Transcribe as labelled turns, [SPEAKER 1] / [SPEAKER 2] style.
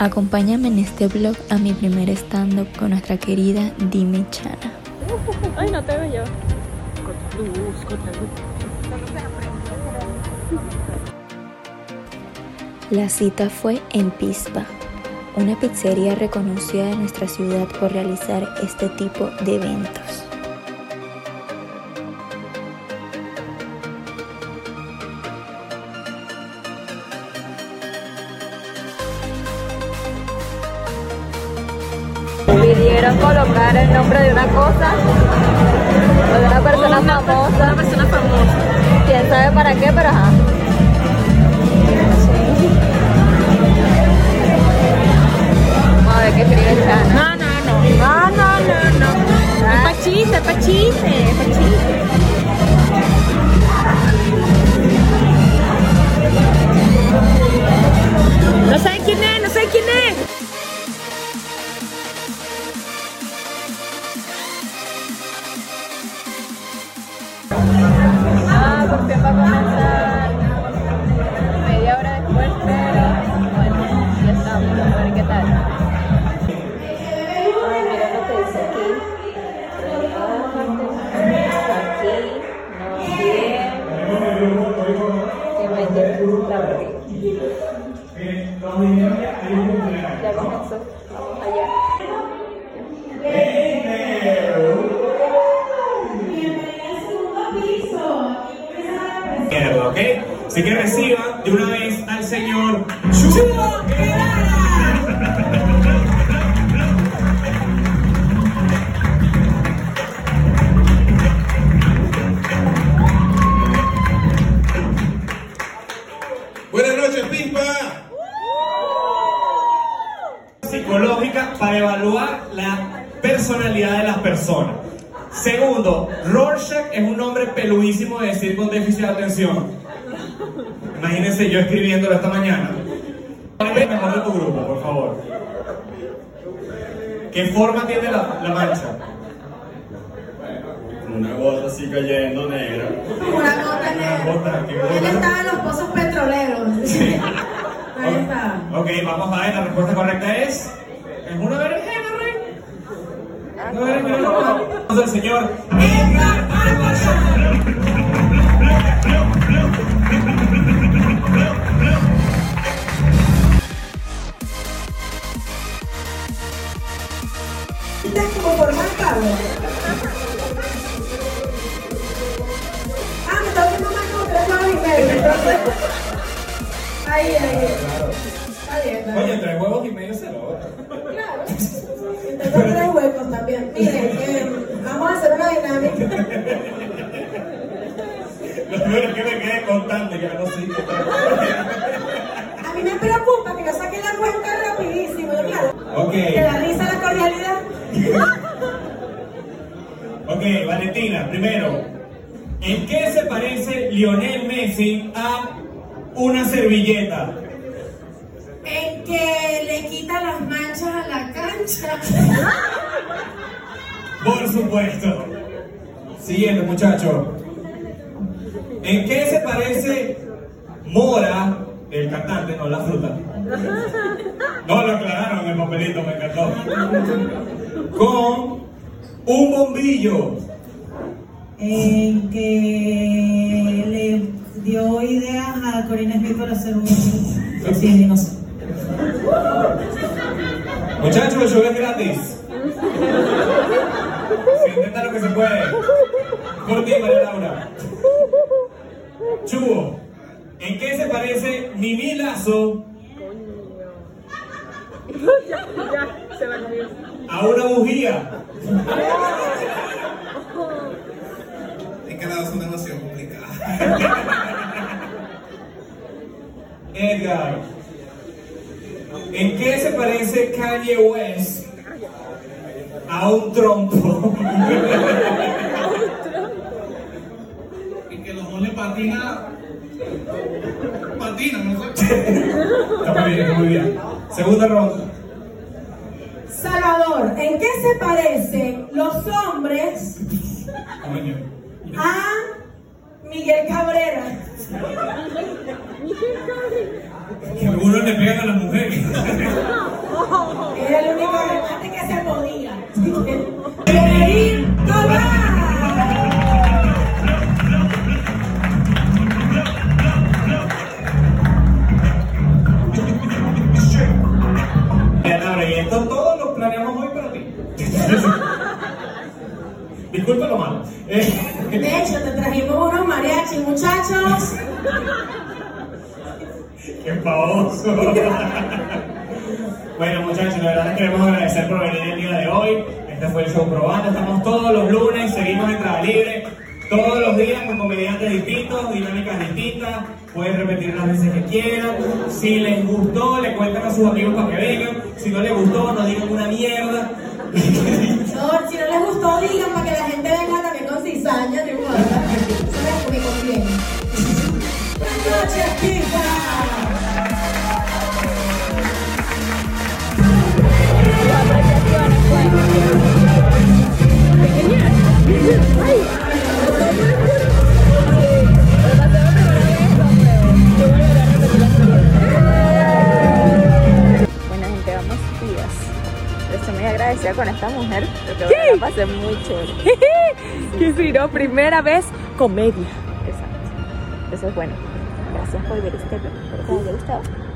[SPEAKER 1] Acompáñame en este vlog a mi primer stand-up con nuestra querida Dime Chana.
[SPEAKER 2] Ay, no te veo yo.
[SPEAKER 1] La cita fue en Pispa, una pizzería reconocida de nuestra ciudad por realizar este tipo de eventos.
[SPEAKER 2] Pidieron colocar el nombre de una cosa o de una persona famosa. Una persona famosa. Quién sabe para qué, pero ajá. Vamos a ver qué escribe Chana.
[SPEAKER 3] No, no, no. No, no, no, no. Es pa' chiste, es pa' chiste, es pa' chiste. No sé quién es, no sé quién es.
[SPEAKER 4] ¿Ok? Así que reciban de una vez al señor Chubo
[SPEAKER 5] Buenas noches, Pimpa.
[SPEAKER 4] Psicológica para evaluar la personalidad de las personas. Segundo, Rorschach es un nombre peludísimo de decir con déficit de atención. Imagínense yo escribiéndolo esta mañana. El mejor de tu grupo, por favor. ¿Qué forma tiene la, la mancha?
[SPEAKER 5] Una gota así cayendo negra.
[SPEAKER 6] Una gota negra.
[SPEAKER 4] Gota, ¿qué
[SPEAKER 6] Él estaba en los pozos petroleros. Ahí está.
[SPEAKER 4] Ok, vamos a ver, la respuesta correcta es... ¿Es una berenjena, Rey? Una berenjena. Vamos al señor
[SPEAKER 6] Miren, eh, vamos a hacer una dinámica.
[SPEAKER 4] Lo peor es que me quede constante, que no tal.
[SPEAKER 6] A mí me preocupa que yo saque la cuenta rapidísimo. Yo, claro.
[SPEAKER 4] Ok.
[SPEAKER 6] Que la risa, la cordialidad.
[SPEAKER 4] Ok, Valentina, primero. ¿En qué se parece Lionel Messi a una servilleta?
[SPEAKER 6] En que le quita las manchas a la cancha.
[SPEAKER 4] Supuesto. Siguiente, muchacho. ¿En qué se parece Mora, el cantante, no la fruta? No lo aclararon en el papelito, me encantó. Con un bombillo.
[SPEAKER 7] en que le dio ideas a Corina Smith para hacer un sí, no sé.
[SPEAKER 4] Muchachos, el show es gratis. Se intenta lo que se puede. Por ti, María Laura. Chubo, ¿en qué se parece Mimi Lazo
[SPEAKER 2] Ya, se va conmigo.
[SPEAKER 4] a una bujía?
[SPEAKER 5] Es que la es una.
[SPEAKER 4] Edgar, ¿en qué se parece Kanye West a un trompo?
[SPEAKER 5] Y que los dos le patina. Patina, no sé.
[SPEAKER 4] Está muy bien, está muy bien. Segunda ronda.
[SPEAKER 6] Salvador, ¿en qué se parecen los hombres a Miguel Cabrera?
[SPEAKER 4] Que algunos le pegan a las mujeres. Federico y esto todo lo planeamos hoy para ti. Disculpa lo malo.
[SPEAKER 6] De hecho, te trajimos unos mariachi, muchachos.
[SPEAKER 4] ¡Qué pavoso! bueno, muchachos, la verdad les queremos agradecer por venir el día de hoy. Este fue el show probando. Estamos todos los lunes, seguimos entrada libre. Todos los días con comediantes distintos, dinámicas distintas. Pueden repetir las veces que quieran. Si les gustó, le cuentan a sus amigos para que vengan. Si no les gustó, no digan una mierda.
[SPEAKER 6] No, si no les gustó, digan para que la gente venga también con cizaña, no importa.
[SPEAKER 3] Muy agradecida con esta mujer, porque la pasé muy chévere.
[SPEAKER 8] Que si no, primera vez comedia.
[SPEAKER 3] Exacto. Eso es bueno. Gracias por ver este video. Espero que les haya gustado.